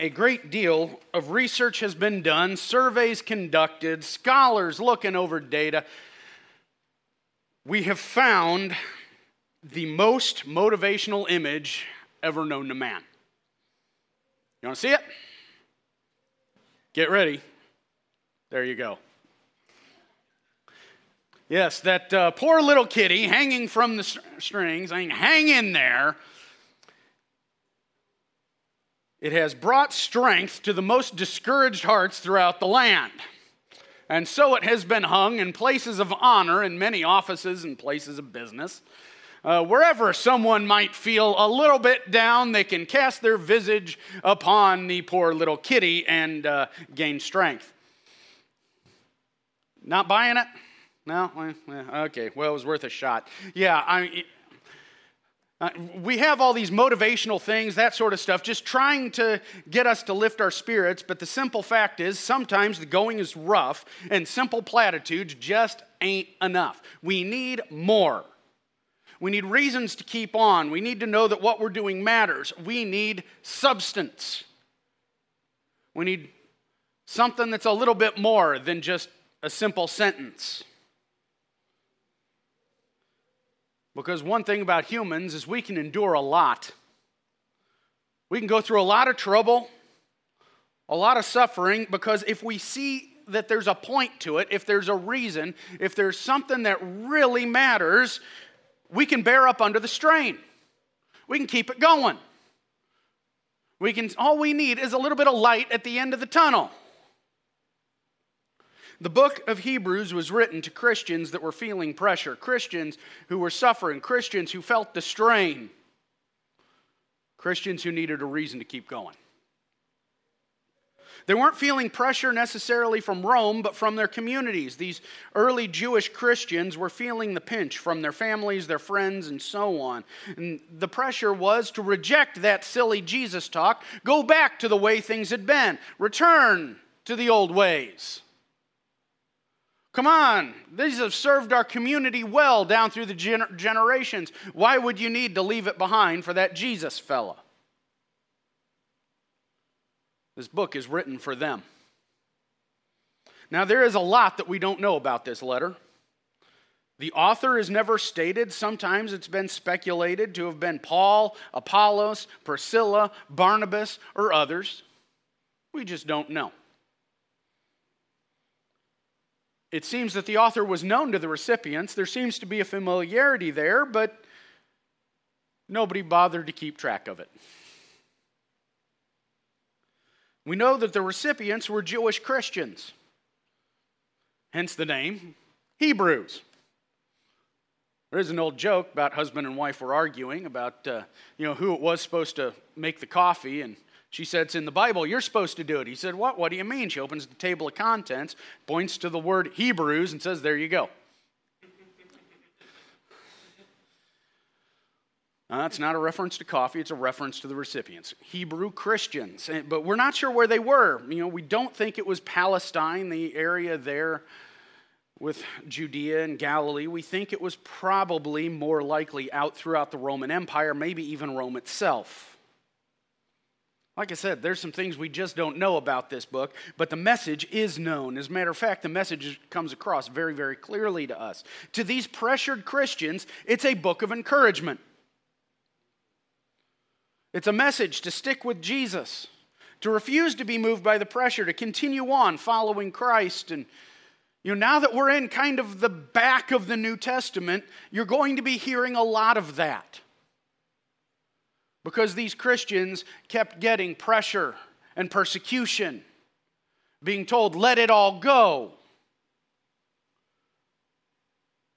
a great deal of research has been done, surveys conducted, scholars looking over data. We have found the most motivational image ever known to man. You want to see it? Get ready. There you go. Yes, that uh, poor little kitty hanging from the strings, I mean, hang in there. It has brought strength to the most discouraged hearts throughout the land. And so it has been hung in places of honor in many offices and places of business. Uh, wherever someone might feel a little bit down, they can cast their visage upon the poor little kitty and uh, gain strength. Not buying it? No? Okay, well, it was worth a shot. Yeah, I uh, we have all these motivational things, that sort of stuff, just trying to get us to lift our spirits. But the simple fact is, sometimes the going is rough, and simple platitudes just ain't enough. We need more. We need reasons to keep on. We need to know that what we're doing matters. We need substance. We need something that's a little bit more than just a simple sentence. Because one thing about humans is we can endure a lot. We can go through a lot of trouble, a lot of suffering, because if we see that there's a point to it, if there's a reason, if there's something that really matters, we can bear up under the strain. We can keep it going. We can all we need is a little bit of light at the end of the tunnel. The book of Hebrews was written to Christians that were feeling pressure, Christians who were suffering, Christians who felt the strain, Christians who needed a reason to keep going. They weren't feeling pressure necessarily from Rome, but from their communities. These early Jewish Christians were feeling the pinch from their families, their friends, and so on. And the pressure was to reject that silly Jesus talk, go back to the way things had been, return to the old ways. Come on, these have served our community well down through the gener- generations. Why would you need to leave it behind for that Jesus fella? This book is written for them. Now, there is a lot that we don't know about this letter. The author is never stated. Sometimes it's been speculated to have been Paul, Apollos, Priscilla, Barnabas, or others. We just don't know. It seems that the author was known to the recipients. There seems to be a familiarity there, but nobody bothered to keep track of it. We know that the recipients were Jewish Christians, hence the name Hebrews. There is an old joke about husband and wife were arguing about uh, you know who it was supposed to make the coffee, and she said, It's in the Bible. You're supposed to do it. He said, What? What do you mean? She opens the table of contents, points to the word Hebrews, and says, There you go. Uh, that's not a reference to coffee, it's a reference to the recipients. Hebrew Christians. But we're not sure where they were. You know, we don't think it was Palestine, the area there with Judea and Galilee. We think it was probably more likely out throughout the Roman Empire, maybe even Rome itself. Like I said, there's some things we just don't know about this book, but the message is known. As a matter of fact, the message comes across very, very clearly to us. To these pressured Christians, it's a book of encouragement. It's a message to stick with Jesus, to refuse to be moved by the pressure, to continue on following Christ. And, you know, now that we're in kind of the back of the New Testament, you're going to be hearing a lot of that because these Christians kept getting pressure and persecution, being told, let it all go.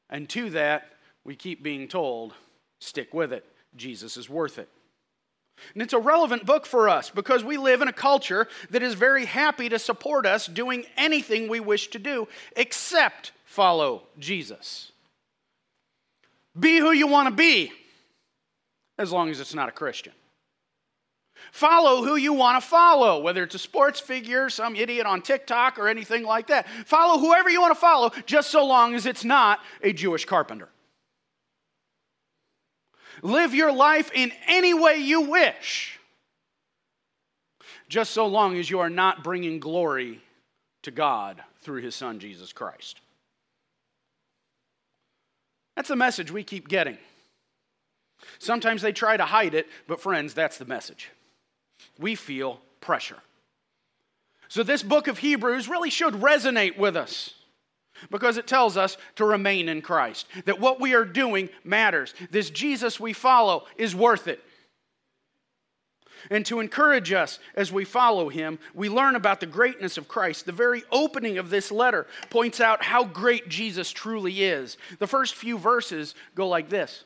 And to that, we keep being told, stick with it. Jesus is worth it. And it's a relevant book for us because we live in a culture that is very happy to support us doing anything we wish to do except follow Jesus. Be who you want to be as long as it's not a Christian. Follow who you want to follow, whether it's a sports figure, some idiot on TikTok, or anything like that. Follow whoever you want to follow, just so long as it's not a Jewish carpenter. Live your life in any way you wish. just so long as you are not bringing glory to God through his son, Jesus Christ. That's the message we keep getting. Sometimes they try to hide it, but friends, that's the message. We feel pressure. So, this book of Hebrews really should resonate with us because it tells us to remain in Christ, that what we are doing matters. This Jesus we follow is worth it. And to encourage us as we follow him, we learn about the greatness of Christ. The very opening of this letter points out how great Jesus truly is. The first few verses go like this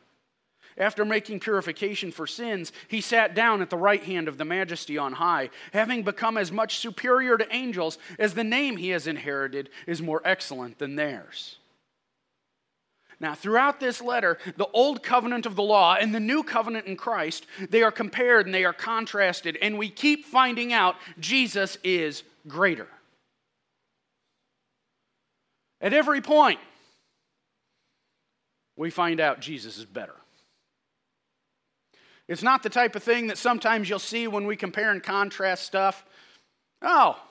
After making purification for sins, he sat down at the right hand of the majesty on high, having become as much superior to angels as the name he has inherited is more excellent than theirs. Now, throughout this letter, the old covenant of the law and the new covenant in Christ, they are compared and they are contrasted, and we keep finding out Jesus is greater. At every point, we find out Jesus is better. It's not the type of thing that sometimes you'll see when we compare and contrast stuff. Oh,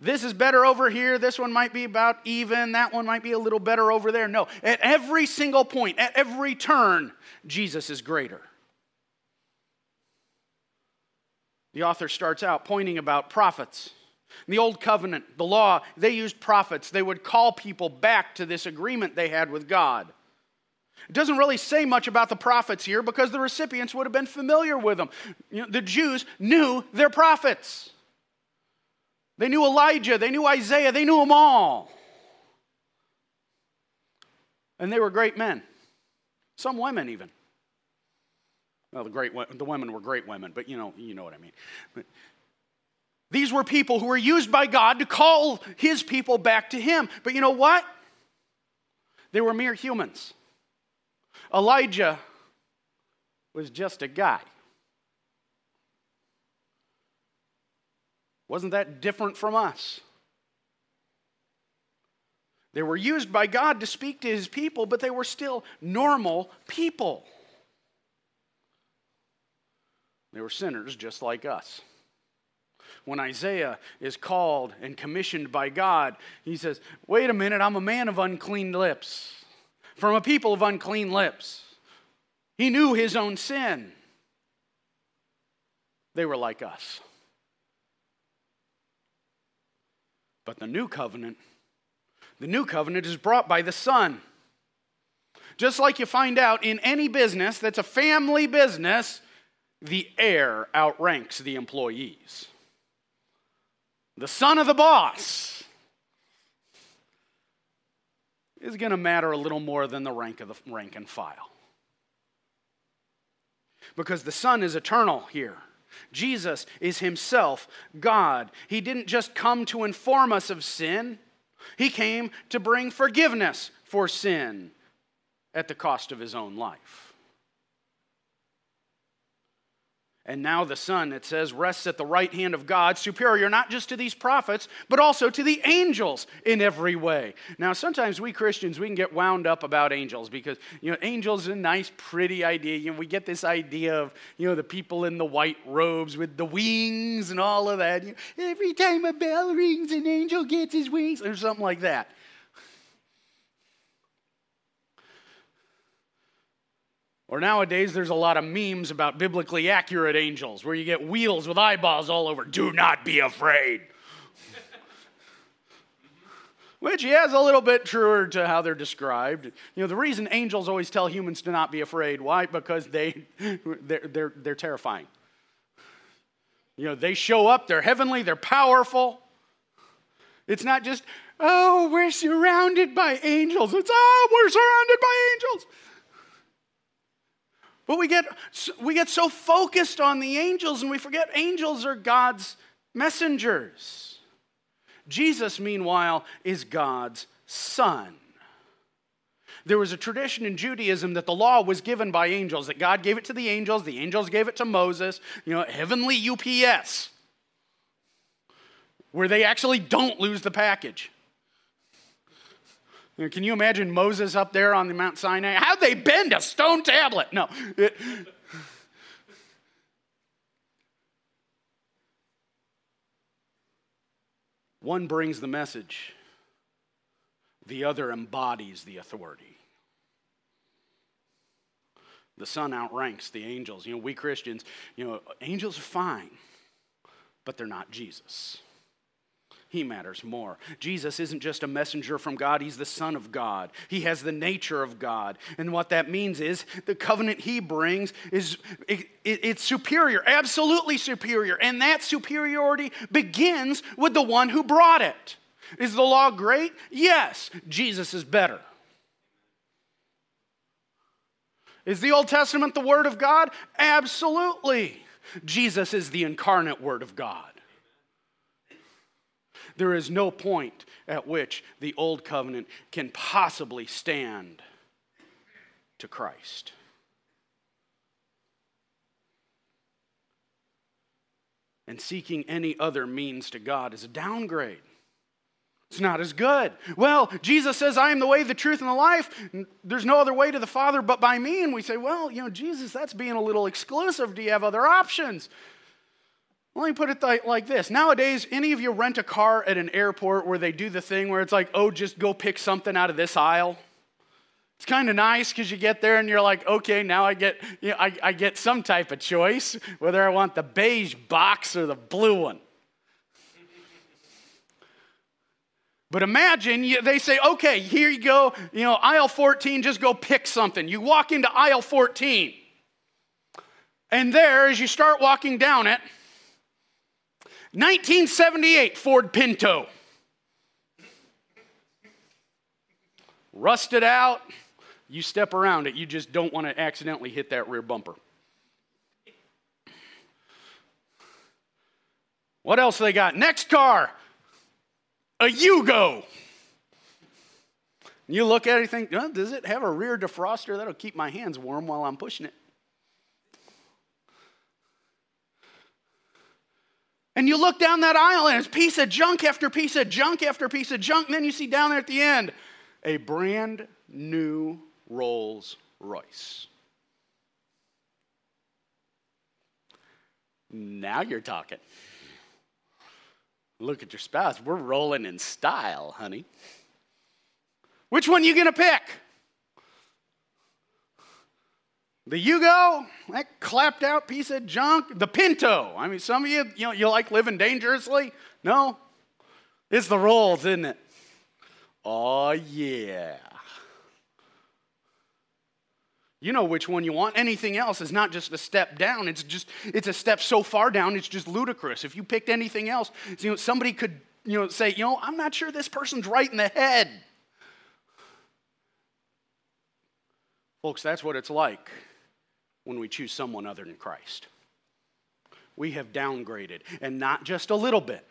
this is better over here. This one might be about even. That one might be a little better over there. No, at every single point, at every turn, Jesus is greater. The author starts out pointing about prophets. In the Old Covenant, the law, they used prophets. They would call people back to this agreement they had with God. It doesn't really say much about the prophets here because the recipients would have been familiar with them. You know, the Jews knew their prophets. They knew Elijah, they knew Isaiah, they knew them all. And they were great men. Some women even. Well, the great the women were great women, but you know, you know what I mean. But these were people who were used by God to call his people back to him. But you know what? They were mere humans. Elijah was just a guy. Wasn't that different from us? They were used by God to speak to his people, but they were still normal people. They were sinners just like us. When Isaiah is called and commissioned by God, he says, Wait a minute, I'm a man of unclean lips, from a people of unclean lips. He knew his own sin. They were like us. But the new covenant, the new covenant is brought by the Son. Just like you find out in any business that's a family business, the heir outranks the employees. The son of the boss is going to matter a little more than the rank of the rank and file. Because the son is eternal here. Jesus is himself God. He didn't just come to inform us of sin, he came to bring forgiveness for sin at the cost of his own life. And now the Son, it says, rests at the right hand of God, superior not just to these prophets, but also to the angels in every way. Now, sometimes we Christians, we can get wound up about angels because, you know, angels are a nice, pretty idea. You know, we get this idea of, you know, the people in the white robes with the wings and all of that. You know, every time a bell rings, an angel gets his wings, or something like that. Or nowadays, there's a lot of memes about biblically accurate angels where you get wheels with eyeballs all over. Do not be afraid. Which, yeah, is a little bit truer to how they're described. You know, the reason angels always tell humans to not be afraid, why? Because they, they're, they're, they're terrifying. You know, they show up, they're heavenly, they're powerful. It's not just, oh, we're surrounded by angels. It's, oh, we're surrounded by angels. But we get, we get so focused on the angels and we forget angels are God's messengers. Jesus, meanwhile, is God's son. There was a tradition in Judaism that the law was given by angels, that God gave it to the angels, the angels gave it to Moses, you know, heavenly UPS, where they actually don't lose the package. You know, can you imagine Moses up there on the Mount Sinai? How'd they bend a stone tablet? No. It, one brings the message, the other embodies the authority. The Son outranks the angels. You know, we Christians, you know, angels are fine, but they're not Jesus. He matters more. Jesus isn't just a messenger from God, he's the Son of God. He has the nature of God. And what that means is the covenant he brings is it, it, it's superior, absolutely superior. And that superiority begins with the one who brought it. Is the law great? Yes. Jesus is better. Is the Old Testament the Word of God? Absolutely. Jesus is the incarnate Word of God. There is no point at which the Old Covenant can possibly stand to Christ. And seeking any other means to God is a downgrade. It's not as good. Well, Jesus says, I am the way, the truth, and the life. There's no other way to the Father but by me. And we say, well, you know, Jesus, that's being a little exclusive. Do you have other options? Let me put it like this. Nowadays, any of you rent a car at an airport where they do the thing where it's like, oh, just go pick something out of this aisle? It's kind of nice because you get there and you're like, okay, now I get, you know, I, I get some type of choice, whether I want the beige box or the blue one. But imagine they say, okay, here you go, you know, aisle 14, just go pick something. You walk into aisle 14. And there, as you start walking down it, 1978 Ford Pinto. Rusted out. You step around it, you just don't want to accidentally hit that rear bumper. What else they got? Next car, a Yugo. You look at it and think, does it have a rear defroster? That'll keep my hands warm while I'm pushing it. And you look down that aisle and it's piece of junk after piece of junk after piece of junk. And then you see down there at the end a brand new Rolls Royce. Now you're talking. Look at your spouse. We're rolling in style, honey. Which one are you going to pick? The Yugo, that clapped out piece of junk. The Pinto. I mean, some of you, you know, you like living dangerously? No. It's the rolls, isn't it? Oh, yeah. You know which one you want. Anything else is not just a step down. It's just it's a step so far down. It's just ludicrous. If you picked anything else, you know somebody could you know say, you know, I'm not sure this person's right in the head. Folks, that's what it's like when we choose someone other than Christ. We have downgraded, and not just a little bit,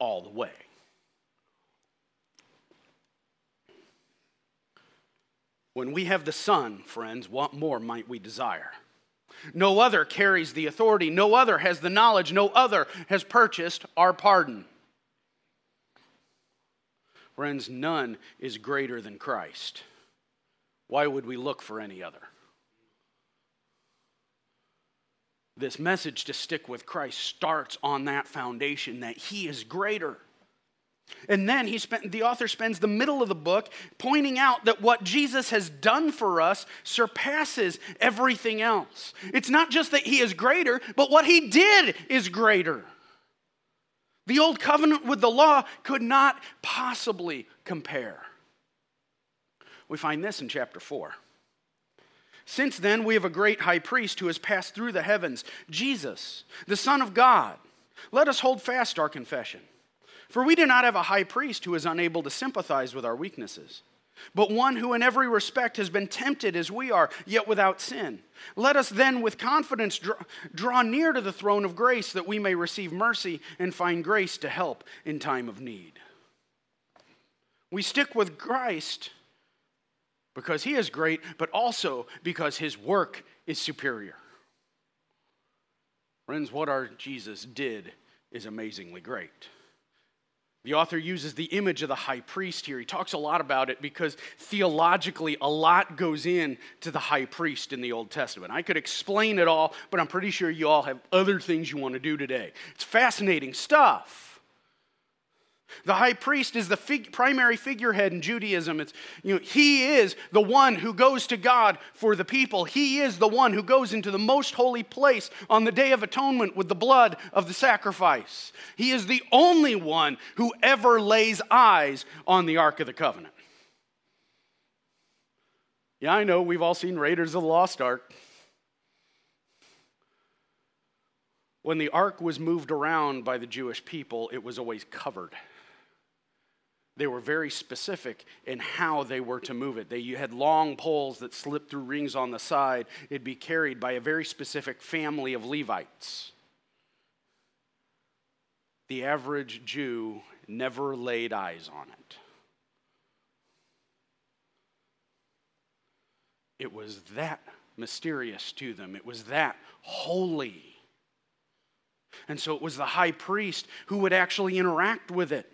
all the way. When we have the Son, friends, what more might we desire? No other carries the authority, no other has the knowledge, no other has purchased our pardon. Friends, none is greater than Christ. Why would we look for any other? This message to stick with Christ starts on that foundation that He is greater. And then he spent, the author spends the middle of the book pointing out that what Jesus has done for us surpasses everything else. It's not just that he is greater, but what he did is greater. The old covenant with the law could not possibly compare. We find this in chapter 4. Since then, we have a great high priest who has passed through the heavens, Jesus, the Son of God. Let us hold fast our confession. For we do not have a high priest who is unable to sympathize with our weaknesses, but one who in every respect has been tempted as we are, yet without sin. Let us then with confidence draw, near to the throne of grace that we may receive mercy and find grace to help in time of need. We stick with Christ because he is great, but also because his work is superior. Friends, what our Jesus did is amazingly great. The author uses the image of the high priest here. He talks a lot about it because theologically, a lot goes in to the high priest in the Old Testament. I could explain it all, but I'm pretty sure you all have other things you want to do today. It's fascinating stuff. The high priest is the fig- primary figurehead in Judaism. It's, you know, he is the one who goes to God for the people. He is the one who goes into the most holy place on the Day of Atonement with the blood of the sacrifice. He is the only one who ever lays eyes on the Ark of the Covenant. Yeah, I know, we've all seen Raiders of the Lost Ark. When the ark was moved around by the Jewish people, it was always covered. They were very specific in how they were to move it. They had long poles that slipped through rings on the side. It'd be carried by a very specific family of Levites. The average Jew never laid eyes on it. It was that mysterious to them, it was that holy. And so it was the high priest who would actually interact with it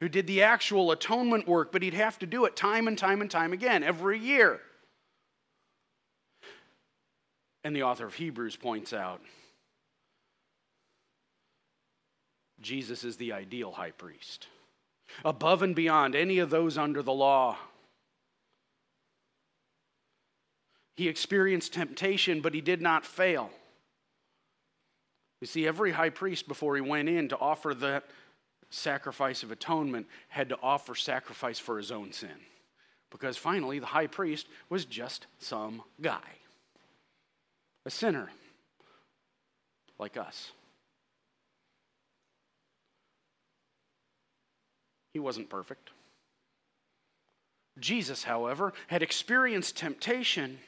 who did the actual atonement work, but he'd have to do it time and time and time again, every year. And the author of Hebrews points out Jesus is the ideal high priest, above and beyond any of those under the law. He experienced temptation, but he did not fail. You see, every high priest, before he went in to offer that sacrifice of atonement had to offer sacrifice for his own sin. Because finally, the high priest was just some guy, a sinner like us. He wasn't perfect. Jesus, however, had experienced temptation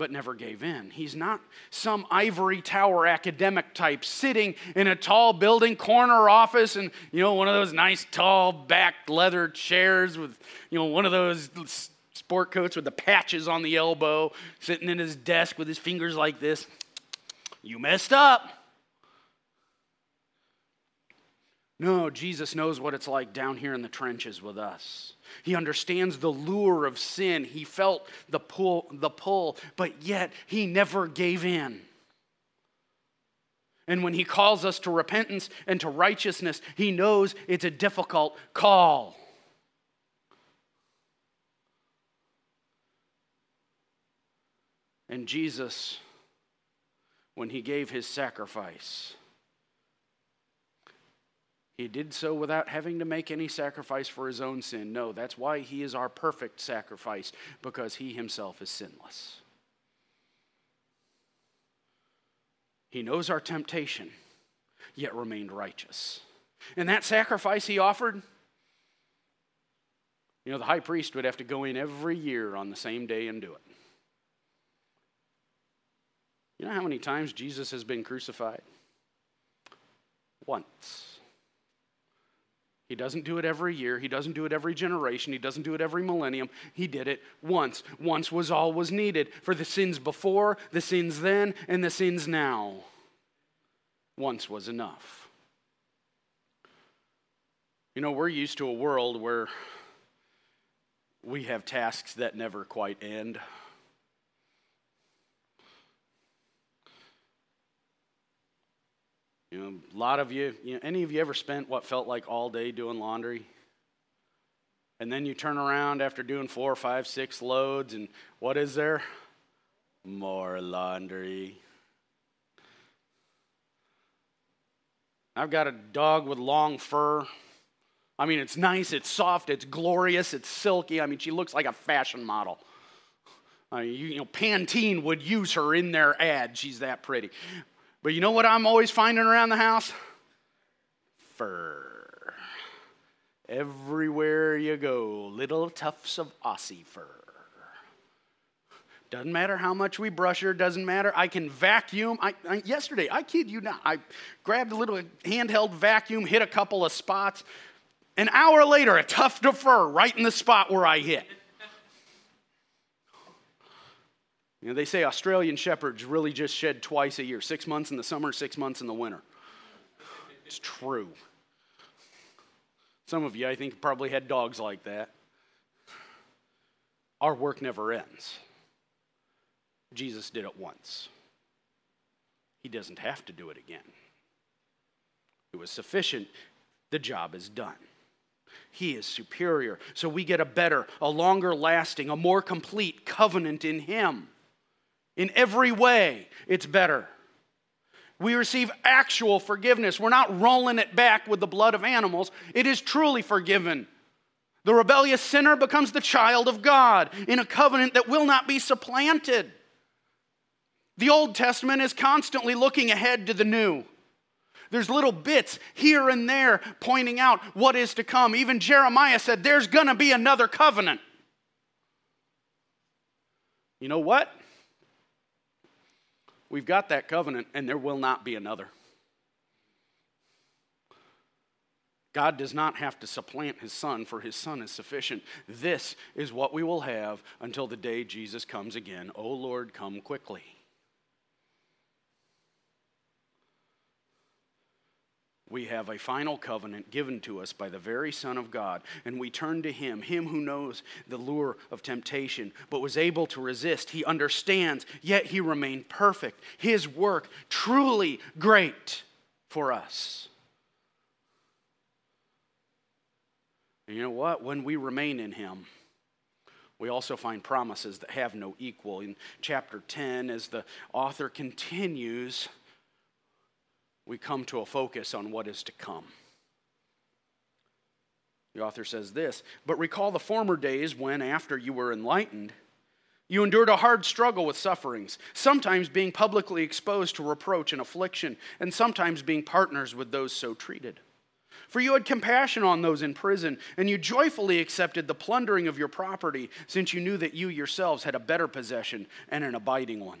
but never gave in. He's not some ivory tower academic type sitting in a tall building corner office and, you know, one of those nice tall back leather chairs with, you know, one of those sport coats with the patches on the elbow, sitting in his desk with his fingers like this. You messed up. No, Jesus knows what it's like down here in the trenches with us. He understands the lure of sin. He felt the pull, the pull, but yet he never gave in. And when he calls us to repentance and to righteousness, he knows it's a difficult call. And Jesus, when he gave his sacrifice, he did so without having to make any sacrifice for his own sin. No, that's why he is our perfect sacrifice, because he himself is sinless. He knows our temptation, yet remained righteous. And that sacrifice he offered, you know, the high priest would have to go in every year on the same day and do it. You know how many times Jesus has been crucified? Once. He doesn't do it every year. He doesn't do it every generation. He doesn't do it every millennium. He did it once. Once was all was needed for the sins before, the sins then, and the sins now. Once was enough. You know, we're used to a world where we have tasks that never quite end. You know, a lot of you, you know, any of you ever spent what felt like all day doing laundry? And then you turn around after doing four, five, six loads, and what is there? More laundry. I've got a dog with long fur. I mean, it's nice, it's soft, it's glorious, it's silky. I mean, she looks like a fashion model. I mean, you, you know, Pantene would use her in their ad. She's that pretty. But you know what I'm always finding around the house? Fur. Everywhere you go, little tufts of Aussie fur. Doesn't matter how much we brush her, doesn't matter. I can vacuum. I, I, yesterday, I kid you not, I grabbed a little handheld vacuum, hit a couple of spots. An hour later, a tuft of fur right in the spot where I hit. You know, they say Australian shepherds really just shed twice a year six months in the summer, six months in the winter. It's true. Some of you, I think, probably had dogs like that. Our work never ends. Jesus did it once, He doesn't have to do it again. It was sufficient, the job is done. He is superior. So we get a better, a longer lasting, a more complete covenant in Him. In every way, it's better. We receive actual forgiveness. We're not rolling it back with the blood of animals. It is truly forgiven. The rebellious sinner becomes the child of God in a covenant that will not be supplanted. The Old Testament is constantly looking ahead to the new. There's little bits here and there pointing out what is to come. Even Jeremiah said, There's going to be another covenant. You know what? We've got that covenant, and there will not be another. God does not have to supplant his son, for his son is sufficient. This is what we will have until the day Jesus comes again. O Lord, come quickly. We have a final covenant given to us by the very Son of God, and we turn to Him, Him who knows the lure of temptation, but was able to resist. He understands, yet He remained perfect. His work truly great for us. And you know what? When we remain in Him, we also find promises that have no equal. In chapter 10, as the author continues, we come to a focus on what is to come. The author says this But recall the former days when, after you were enlightened, you endured a hard struggle with sufferings, sometimes being publicly exposed to reproach and affliction, and sometimes being partners with those so treated. For you had compassion on those in prison, and you joyfully accepted the plundering of your property, since you knew that you yourselves had a better possession and an abiding one.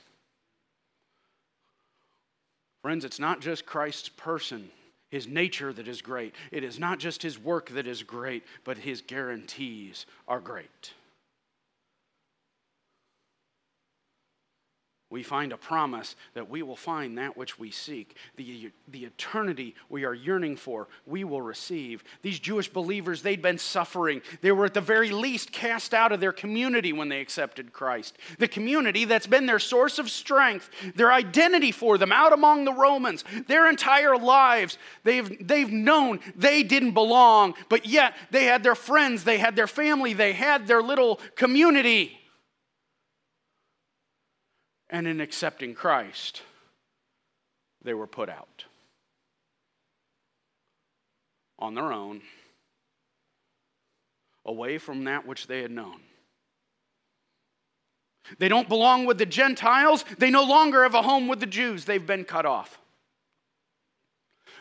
Friends, it's not just Christ's person, his nature that is great. It is not just his work that is great, but his guarantees are great. We find a promise that we will find that which we seek. The, the eternity we are yearning for, we will receive. These Jewish believers, they'd been suffering. They were at the very least cast out of their community when they accepted Christ. The community that's been their source of strength, their identity for them out among the Romans. Their entire lives, they've, they've known they didn't belong, but yet they had their friends, they had their family, they had their little community and in accepting Christ, they were put out on their own, away from that which they had known. They don't belong with the Gentiles. They no longer have a home with the Jews. They've been cut off.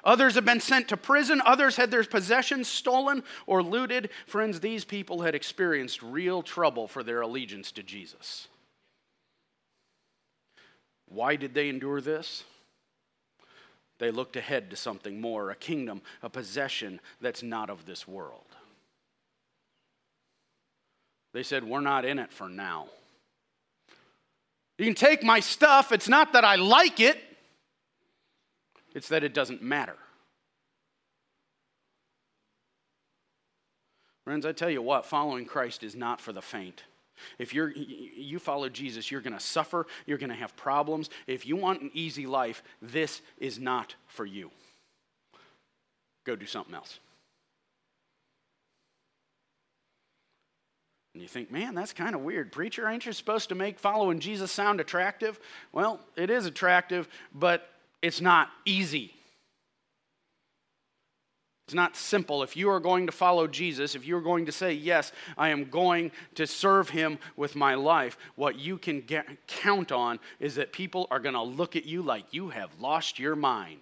Others have been sent to prison. Others had their possessions stolen or looted. Friends, these people had experienced real trouble for their allegiance to Jesus. Why did they endure this? They looked ahead to something more, a kingdom, a possession that's not of this world. They said, We're not in it for now. You can take my stuff. It's not that I like it, it's that it doesn't matter. Friends, I tell you what, following Christ is not for the faint. If you're, you follow Jesus, you're going to suffer, you're going to have problems. If you want an easy life, this is not for you. Go do something else. And you think, man, that's kind of weird. Preacher, ain't you supposed to make following Jesus sound attractive? Well, it is attractive, but it's not easy. It's not simple. If you are going to follow Jesus, if you are going to say, Yes, I am going to serve him with my life, what you can get, count on is that people are going to look at you like you have lost your mind.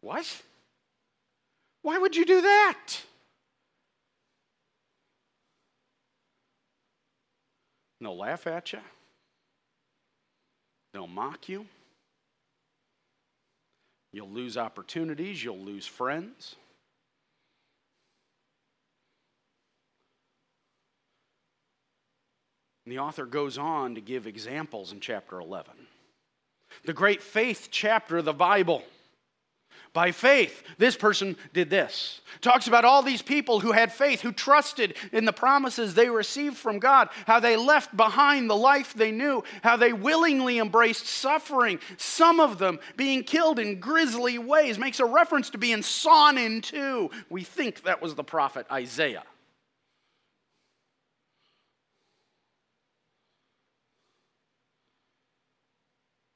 What? Why would you do that? They'll laugh at you, they'll mock you. You'll lose opportunities, you'll lose friends. And the author goes on to give examples in chapter 11. The great faith chapter of the Bible by faith, this person did this. Talks about all these people who had faith, who trusted in the promises they received from God, how they left behind the life they knew, how they willingly embraced suffering, some of them being killed in grisly ways. Makes a reference to being sawn in two. We think that was the prophet Isaiah.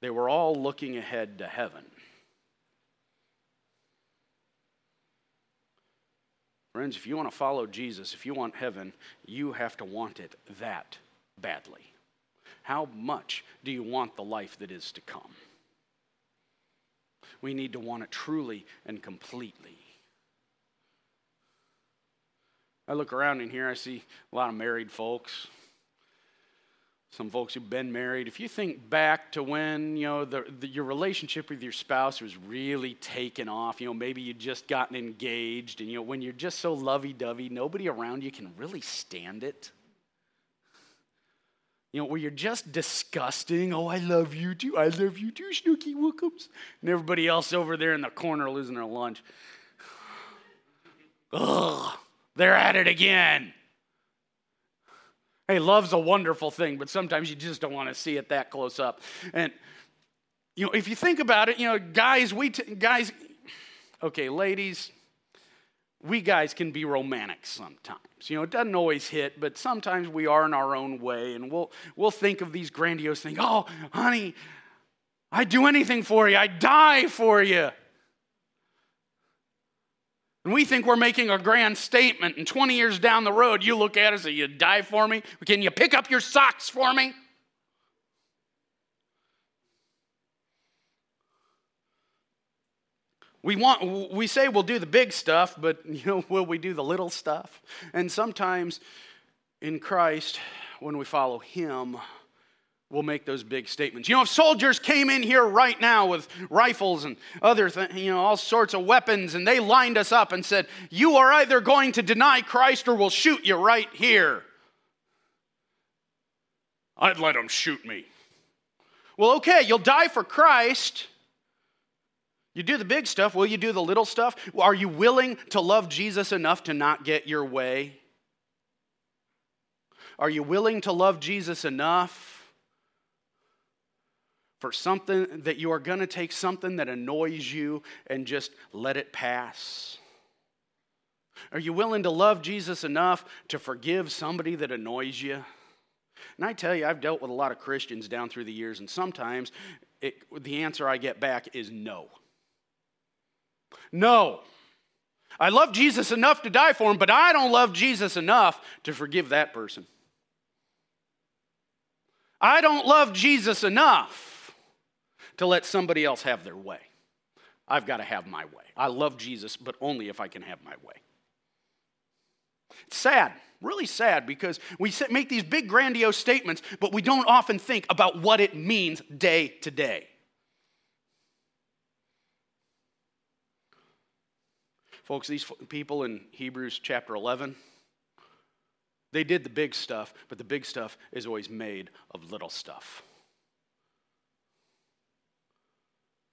They were all looking ahead to heaven. Friends, if you want to follow Jesus, if you want heaven, you have to want it that badly. How much do you want the life that is to come? We need to want it truly and completely. I look around in here, I see a lot of married folks some folks who've been married if you think back to when you know the, the, your relationship with your spouse was really taken off you know maybe you'd just gotten engaged and you know when you're just so lovey-dovey nobody around you can really stand it. You know where you're just disgusting. Oh i love you too. I love you too snooky wookums. And everybody else over there in the corner losing their lunch. Ugh. They're at it again Hey, love's a wonderful thing, but sometimes you just don't want to see it that close up. And you know, if you think about it, you know, guys, we t- guys, okay, ladies, we guys can be romantic sometimes. You know, it doesn't always hit, but sometimes we are in our own way, and we'll we'll think of these grandiose things. Oh, honey, I'd do anything for you. I'd die for you. And we think we're making a grand statement, and 20 years down the road, you look at us and you die for me. Can you pick up your socks for me? We want we say we'll do the big stuff, but you know, will we do the little stuff? And sometimes in Christ, when we follow him, will make those big statements. You know, if soldiers came in here right now with rifles and other, th- you know, all sorts of weapons, and they lined us up and said, "You are either going to deny Christ or we'll shoot you right here," I'd let them shoot me. Well, okay, you'll die for Christ. You do the big stuff. Will you do the little stuff? Are you willing to love Jesus enough to not get your way? Are you willing to love Jesus enough for something that you are going to take something that annoys you and just let it pass? Are you willing to love Jesus enough to forgive somebody that annoys you? And I tell you, I've dealt with a lot of Christians down through the years, and sometimes it, the answer I get back is no. No. I love Jesus enough to die for him, but I don't love Jesus enough to forgive that person. I don't love Jesus enough to let somebody else have their way. I've got to have my way. I love Jesus, but only if I can have my way. It's sad, really sad, because we make these big, grandiose statements, but we don't often think about what it means day to day. Folks, these people in Hebrews chapter 11, they did the big stuff, but the big stuff is always made of little stuff.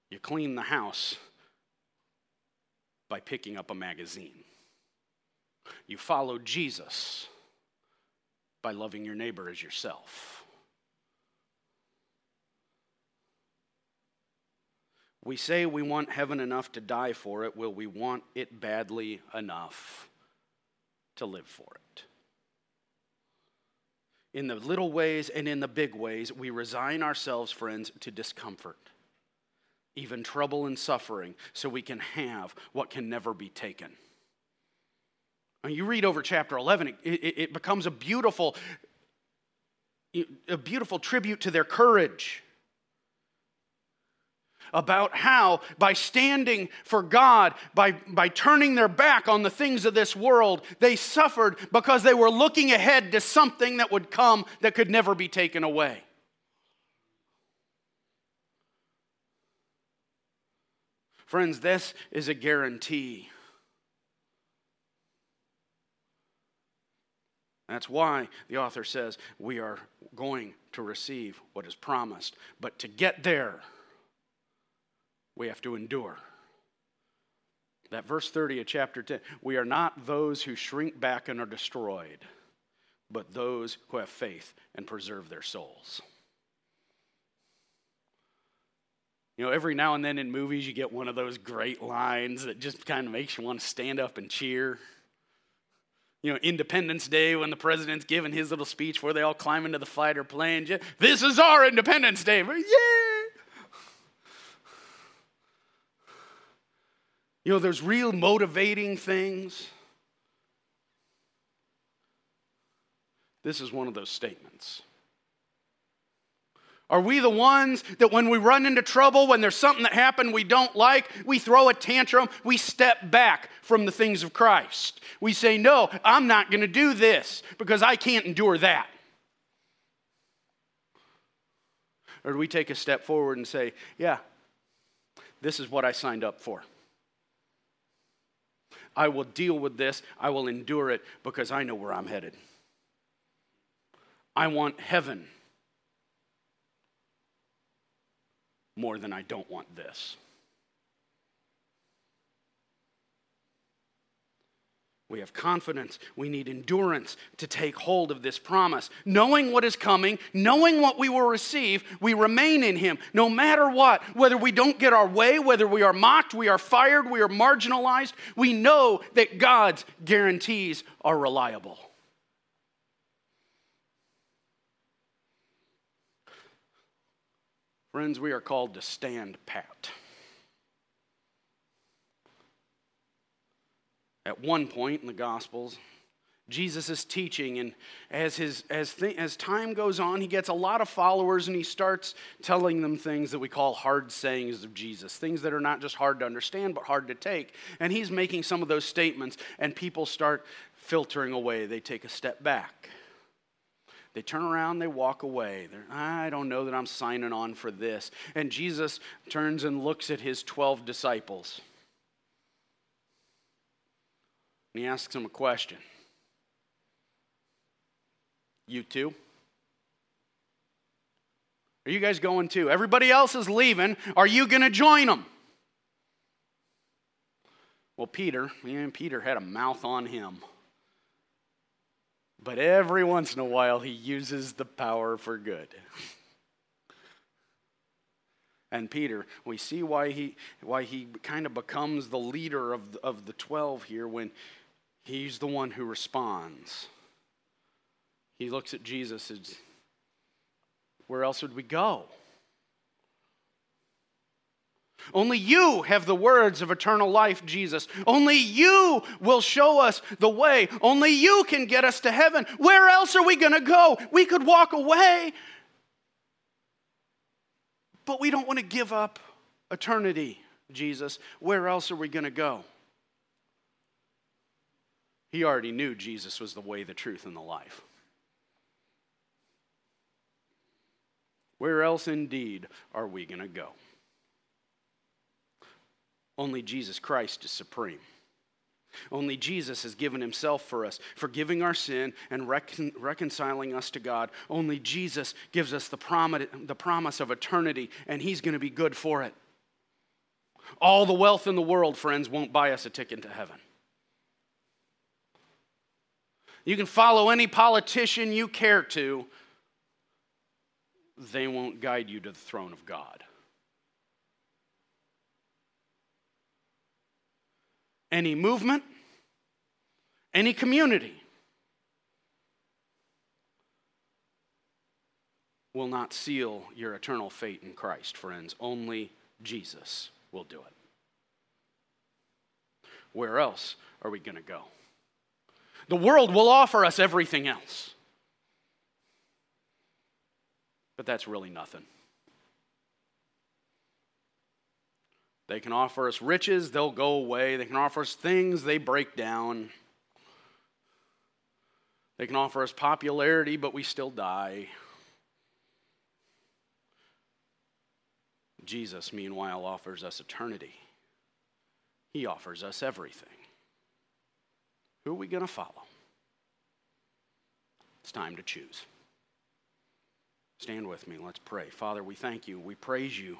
You clean the house by picking up a magazine. You follow Jesus by loving your neighbor as yourself. We say we want heaven enough to die for it. Will we want it badly enough to live for it? In the little ways and in the big ways, we resign ourselves, friends, to discomfort even trouble and suffering, so we can have what can never be taken. When you read over chapter 11, it, it, it becomes a beautiful, a beautiful tribute to their courage about how, by standing for God, by, by turning their back on the things of this world, they suffered because they were looking ahead to something that would come that could never be taken away. Friends, this is a guarantee. That's why the author says we are going to receive what is promised. But to get there, we have to endure. That verse 30 of chapter 10 we are not those who shrink back and are destroyed, but those who have faith and preserve their souls. You know, every now and then in movies, you get one of those great lines that just kind of makes you want to stand up and cheer. You know, Independence Day when the president's giving his little speech where they all climb into the fighter plane. This is our Independence Day. Yeah! You know, there's real motivating things. This is one of those statements. Are we the ones that when we run into trouble, when there's something that happened we don't like, we throw a tantrum, we step back from the things of Christ? We say, No, I'm not going to do this because I can't endure that. Or do we take a step forward and say, Yeah, this is what I signed up for? I will deal with this, I will endure it because I know where I'm headed. I want heaven. More than I don't want this. We have confidence. We need endurance to take hold of this promise. Knowing what is coming, knowing what we will receive, we remain in Him no matter what. Whether we don't get our way, whether we are mocked, we are fired, we are marginalized, we know that God's guarantees are reliable. Friends, we are called to stand pat. At one point in the Gospels, Jesus is teaching, and as, his, as, th- as time goes on, he gets a lot of followers and he starts telling them things that we call hard sayings of Jesus, things that are not just hard to understand, but hard to take. And he's making some of those statements, and people start filtering away. They take a step back. They turn around, they walk away. They're, I don't know that I'm signing on for this. And Jesus turns and looks at his 12 disciples. And he asks them a question You too? Are you guys going too? Everybody else is leaving. Are you going to join them? Well, Peter, man, Peter had a mouth on him. But every once in a while, he uses the power for good. and Peter, we see why he, why he kind of becomes the leader of the, of the 12 here when he's the one who responds. He looks at Jesus and says, where else would we go? Only you have the words of eternal life, Jesus. Only you will show us the way. Only you can get us to heaven. Where else are we going to go? We could walk away, but we don't want to give up eternity, Jesus. Where else are we going to go? He already knew Jesus was the way, the truth, and the life. Where else indeed are we going to go? Only Jesus Christ is supreme. Only Jesus has given himself for us, forgiving our sin and recon- reconciling us to God. Only Jesus gives us the, prom- the promise of eternity, and he's going to be good for it. All the wealth in the world, friends, won't buy us a ticket to heaven. You can follow any politician you care to, they won't guide you to the throne of God. Any movement, any community will not seal your eternal fate in Christ, friends. Only Jesus will do it. Where else are we going to go? The world will offer us everything else. But that's really nothing. They can offer us riches, they'll go away. They can offer us things, they break down. They can offer us popularity, but we still die. Jesus, meanwhile, offers us eternity. He offers us everything. Who are we going to follow? It's time to choose. Stand with me. Let's pray. Father, we thank you. We praise you.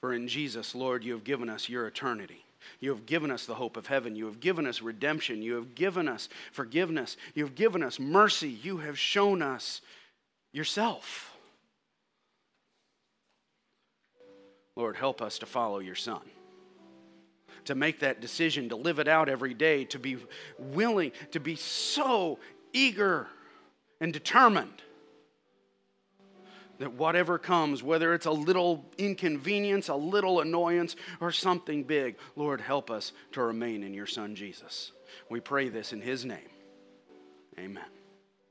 For in Jesus, Lord, you have given us your eternity. You have given us the hope of heaven. You have given us redemption. You have given us forgiveness. You have given us mercy. You have shown us yourself. Lord, help us to follow your Son, to make that decision, to live it out every day, to be willing, to be so eager and determined that whatever comes, whether it's a little inconvenience, a little annoyance, or something big, Lord, help us to remain in your Son Jesus. We pray this in his name. Amen.